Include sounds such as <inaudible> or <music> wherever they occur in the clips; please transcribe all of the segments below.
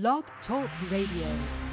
Blog Talk Radio.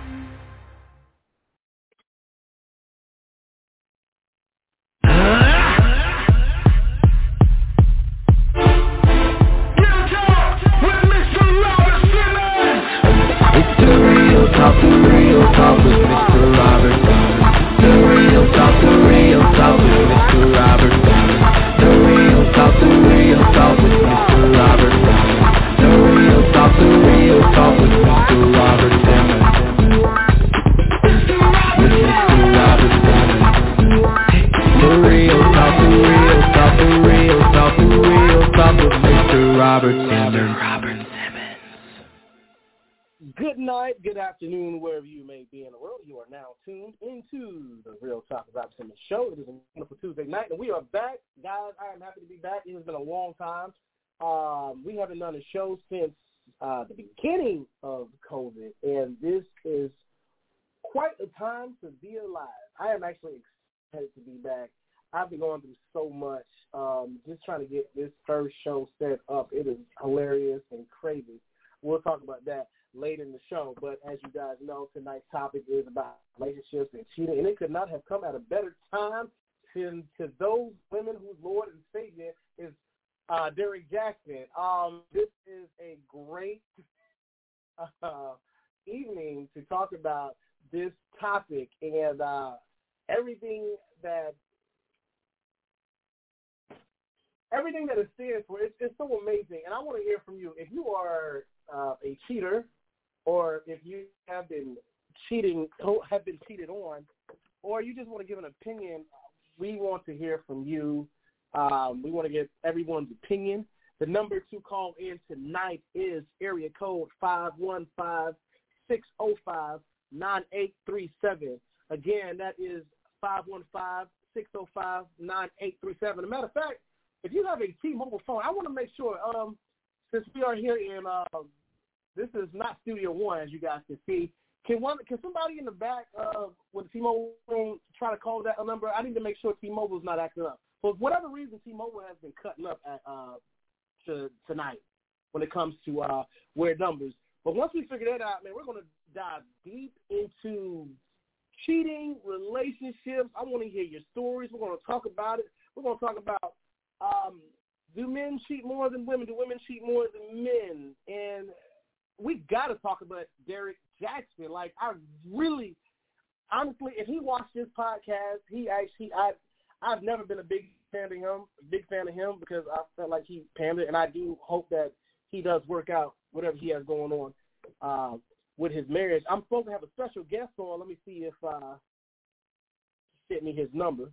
Good night, good afternoon, wherever you may be in the world. You are now tuned into the Real Talk Robert Simmons show. It is a wonderful Tuesday night, and we are back. Guys, I am happy to be back. It has been a long time. Um, we haven't done a show since uh, the beginning of COVID, and this is quite a time to be alive. I am actually excited to be back. I've been going through so much, um, just trying to get this first show set up. It is hilarious and crazy. We'll talk about that later in the show. But as you guys know, tonight's topic is about relationships and cheating, and it could not have come at a better time to, to those women whose Lord and Savior is uh, Derek Jackson. Um, this is a great <laughs> uh, evening to talk about this topic and uh, everything that everything that it stands for. It's, it's so amazing, and I want to hear from you. If you are uh, a cheater, or if you have been cheating, have been cheated on, or you just want to give an opinion, we want to hear from you. Um, we want to get everyone's opinion. The number to call in tonight is area code five one five six zero five nine eight three seven. Again, that is five one five six zero five nine eight three seven. As a matter of fact, if you have a T-Mobile phone, I want to make sure, um, since we are here in, uh, this is not Studio One, as you guys can see. Can one, can somebody in the back uh, with T-Mobile try to call that number? I need to make sure T-Mobile is not acting up. For whatever reason, T-Mobile has been cutting up at, uh, to tonight when it comes to uh, weird numbers. But once we figure that out, man, we're going to dive deep into cheating, relationships. I want to hear your stories. We're going to talk about it. We're going to talk about um, do men cheat more than women? Do women cheat more than men? And we got to talk about Derek Jackson. Like, I really, honestly, if he watched this podcast, he actually, I, I've never been a big fan of him, big fan of him because I felt like he pandered, and I do hope that he does work out whatever he has going on uh, with his marriage. I'm supposed to have a special guest on. Let me see if uh, he sent me his number.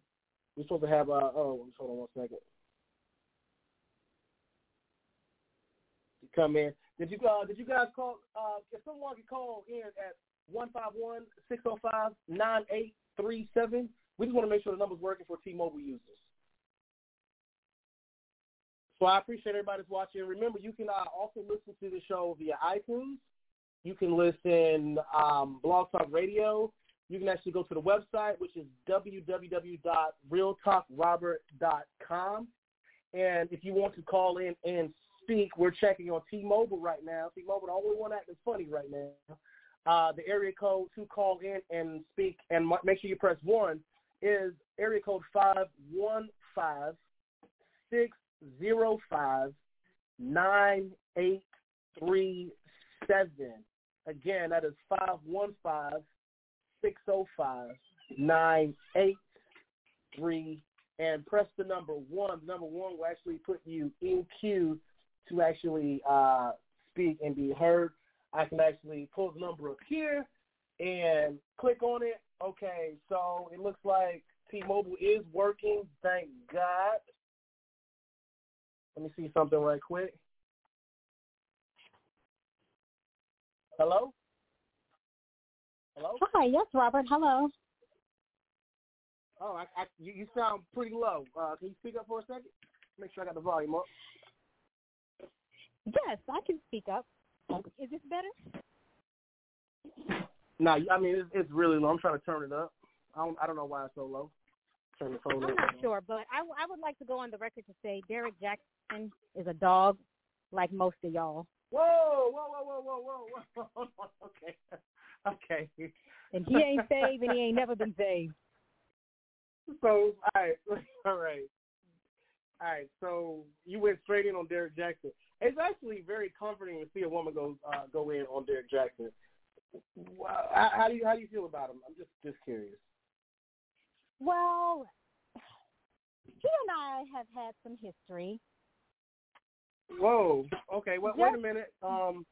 We're supposed to have, uh, oh, hold on one second. come in. Did you uh, did you guys call? Uh, if someone could call in at one five one six zero five nine eight three seven, we just want to make sure the number's working for T-Mobile users. So I appreciate everybody's watching. Remember, you can uh, also listen to the show via iTunes. You can listen um, Blog Talk Radio. You can actually go to the website, which is www.realtalkrobert.com. And if you want to call in and speak, we're checking on T-Mobile right now. T-Mobile, the only one acting funny right now. Uh, the area code to call in and speak, and make sure you press one, is area code five one five six zero five nine eight three seven. Again, that is five one five six zero five nine eight three and press the number one. Number one will actually put you in queue to actually uh, speak and be heard. I can actually pull the number up here and click on it. Okay, so it looks like T-Mobile is working. Thank God. Let me see something right quick. Hello? Hello? Hi, yes, Robert. Hello. Oh, I, I, you, you sound pretty low. Uh, can you speak up for a second? Make sure I got the volume up. Yes, I can speak up. Um, is this better? No, I mean it's, it's really low. I'm trying to turn it up. I don't I don't know why it's so low. Turn the phone I'm up. not sure, but I, I would like to go on the record to say Derek Jackson is a dog, like most of y'all. Whoa, whoa, whoa, whoa, whoa, whoa, whoa. <laughs> okay, okay. And he ain't saved, and he ain't never been saved. <laughs> So, all right, <laughs> all right, all right. So you went straight in on Derek Jackson. It's actually very comforting to see a woman go uh, go in on Derek Jackson. How, how do you how do you feel about him? I'm just just curious. Well, he and I have had some history. Whoa. Okay. Well, wait a minute. Um,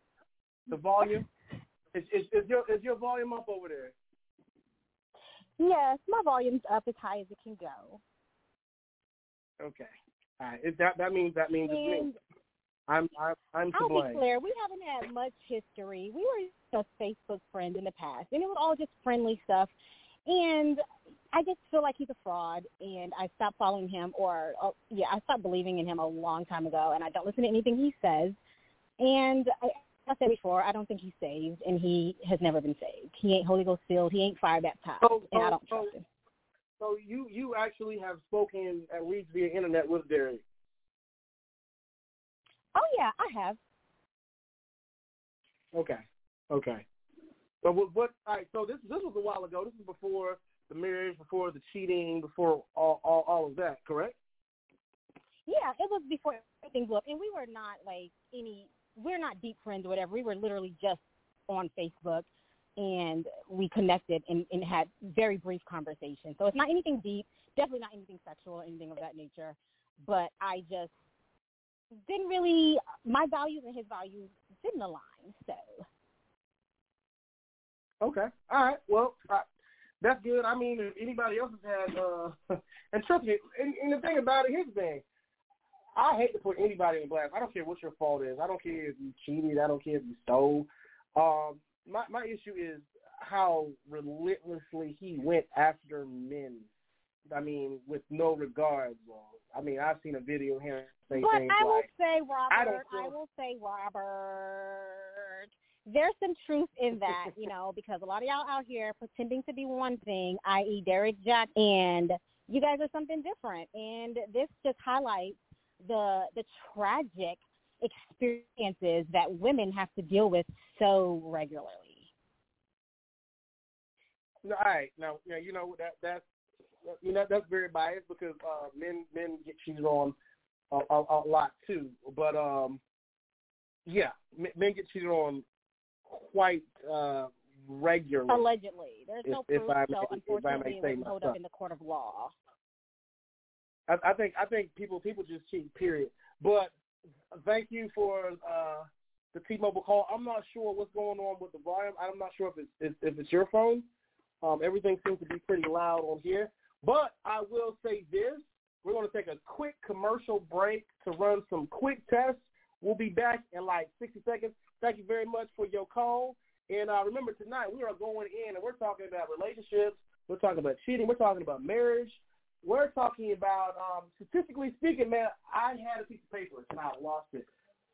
the volume is, is is your is your volume up over there? Yes, my volume's up as high as it can go. Okay. All right. Is that that means that means it's me. I'm I'm I'm to I'll blame. be clear, we haven't had much history. We were just Facebook friends in the past, and it was all just friendly stuff. And I just feel like he's a fraud, and I stopped following him, or oh, yeah, I stopped believing in him a long time ago, and I don't listen to anything he says. And I, I said before, I don't think he's saved, and he has never been saved. He ain't Holy Ghost filled. He ain't fire baptized, So- and I don't so- trust him. So you you actually have spoken at least via internet with Derek. Oh yeah, I have. Okay. Okay. But what, what all right, so this this was a while ago. This is before the marriage, before the cheating, before all all, all of that, correct? Yeah, it was before everything blew up, and we were not like any. We're not deep friends or whatever. We were literally just on Facebook, and we connected and, and had very brief conversations. So it's not anything deep. Definitely not anything sexual or anything of that nature. But I just didn't really. My values and his values didn't align. So Okay. All right. Well, uh, that's good. I mean, if anybody else has had, uh, <laughs> and trust me, and, and the thing about it, here's thing. I hate to put anybody in blast. I don't care what your fault is. I don't care if you cheated. I don't care if you stole. Um, my my issue is how relentlessly he went after men. I mean, with no regards. I mean, I've seen a video him say But things I will like, say, I don't Robert, I, feel- will say, Robert, there's some truth in that, <laughs> you know, because a lot of y'all out here pretending to be one thing, i.e. Derek Jack, and you guys are something different. And this just highlights the the tragic experiences that women have to deal with so regularly. All right. Now, yeah, you know that that's you know that's very biased because uh, men men get cheated on a, a, a lot too. But um, yeah, men, get cheated on quite uh, regularly. Allegedly, there's no If- if proof, I so if I may unfortunately, it wouldn't hold up in the court of law. I, I think I think people people just cheat. Period. But thank you for uh, the T-Mobile call. I'm not sure what's going on with the volume. I'm not sure if it's if, if it's your phone. Um, everything seems to be pretty loud on here. But I will say this: we're going to take a quick commercial break to run some quick tests. We'll be back in like 60 seconds. Thank you very much for your call. And uh, remember, tonight we are going in and we're talking about relationships. We're talking about cheating. We're talking about marriage we're talking about um, statistically speaking, man. I had a piece of paper and I lost it.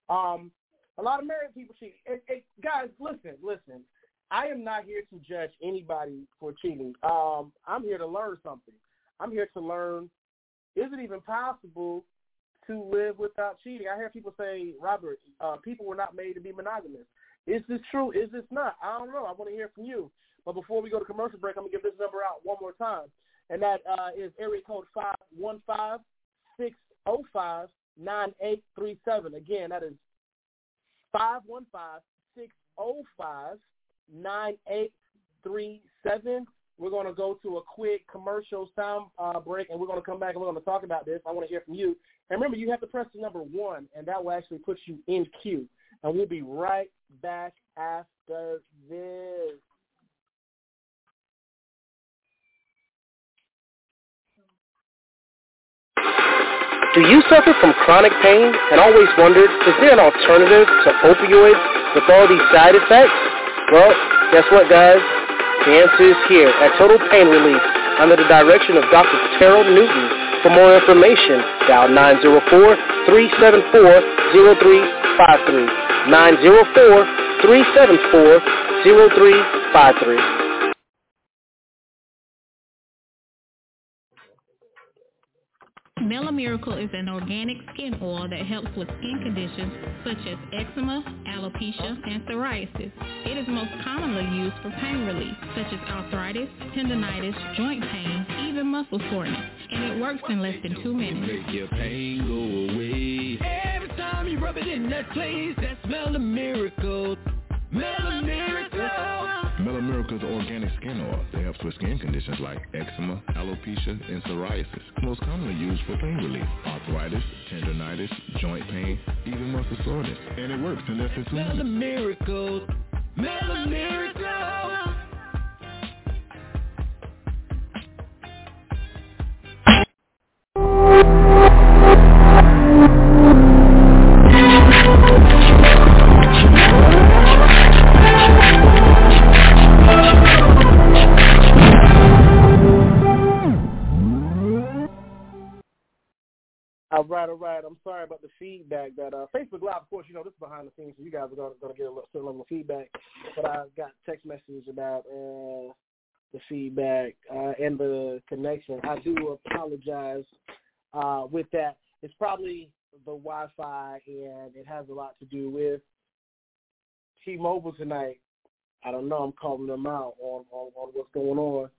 Um, a lot of married people cheat. And, and guys, listen, listen. I am not here to judge anybody for cheating. Um, I'm here to learn something. I'm here to learn: is it even possible to live without cheating? I hear people say, Robert, uh, people were not made to be monogamous. Is this true? Is this not? I don't know. I want to hear from you. But before we go to commercial break, I'm gonna give this number out one more time and that uh, is area code five one five six zero five nine eight three seven. Again, that is five one five six zero five nine eight three seven. We're going to go to a quick commercial sound uh, break, and we're going to come back and we're going to talk about this. I want to hear from you. And remember, you have to press the number one, and that will actually put you in queue. And we'll be right back after this. Do you suffer from chronic pain and always wondered, is there an alternative to opioids with all these side effects? Well, guess what, guys? The answer is here at Total Pain Relief under the direction of Dr. Terrell Newton. For more information, dial 904-374-0353. 904-374-0353. Mela Miracle is an organic skin oil that helps with skin conditions such as eczema, alopecia, and psoriasis. It is most commonly used for pain relief such as arthritis, tendonitis, joint pain, even muscle soreness, and it works in less than two minutes. Make your pain go away. Every time you rub it in that place, that smell of miracle. Mela Miracle. Mela Miracle is organic skin oil that helps with skin conditions like eczema, alopecia, and psoriasis. Most commonly used for pain relief, arthritis, tendonitis, joint pain, even muscle soreness. And it works in less than two minutes. Miracle. Mela right, all right. I'm sorry about the feedback. That uh, Facebook Live, of course, you know this is behind the scenes, so you guys are going to get a little, certain level of feedback. But I got text messages about uh, the feedback uh, and the connection. I do apologize uh, with that. It's probably the Wi-Fi, and it has a lot to do with T-Mobile tonight. I don't know. I'm calling them out on, on, on what's going on.